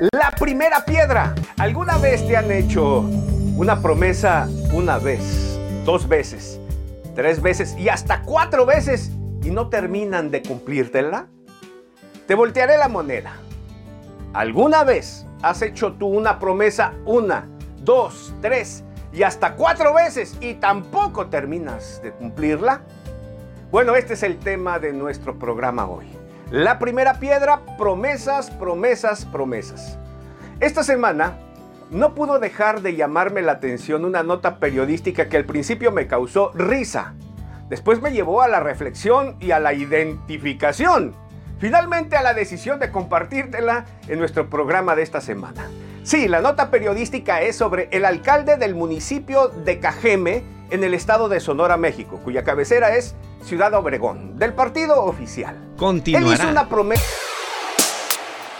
La primera piedra. ¿Alguna vez te han hecho una promesa una vez, dos veces, tres veces y hasta cuatro veces y no terminan de cumplírtela? Te voltearé la moneda. ¿Alguna vez has hecho tú una promesa una, dos, tres y hasta cuatro veces y tampoco terminas de cumplirla? Bueno, este es el tema de nuestro programa hoy. La primera piedra, promesas, promesas, promesas. Esta semana no pudo dejar de llamarme la atención una nota periodística que al principio me causó risa. Después me llevó a la reflexión y a la identificación. Finalmente a la decisión de compartírtela en nuestro programa de esta semana. Sí, la nota periodística es sobre el alcalde del municipio de Cajeme, en el estado de Sonora, México, cuya cabecera es Ciudad Obregón, del partido oficial. Continuará. Él hizo una promesa.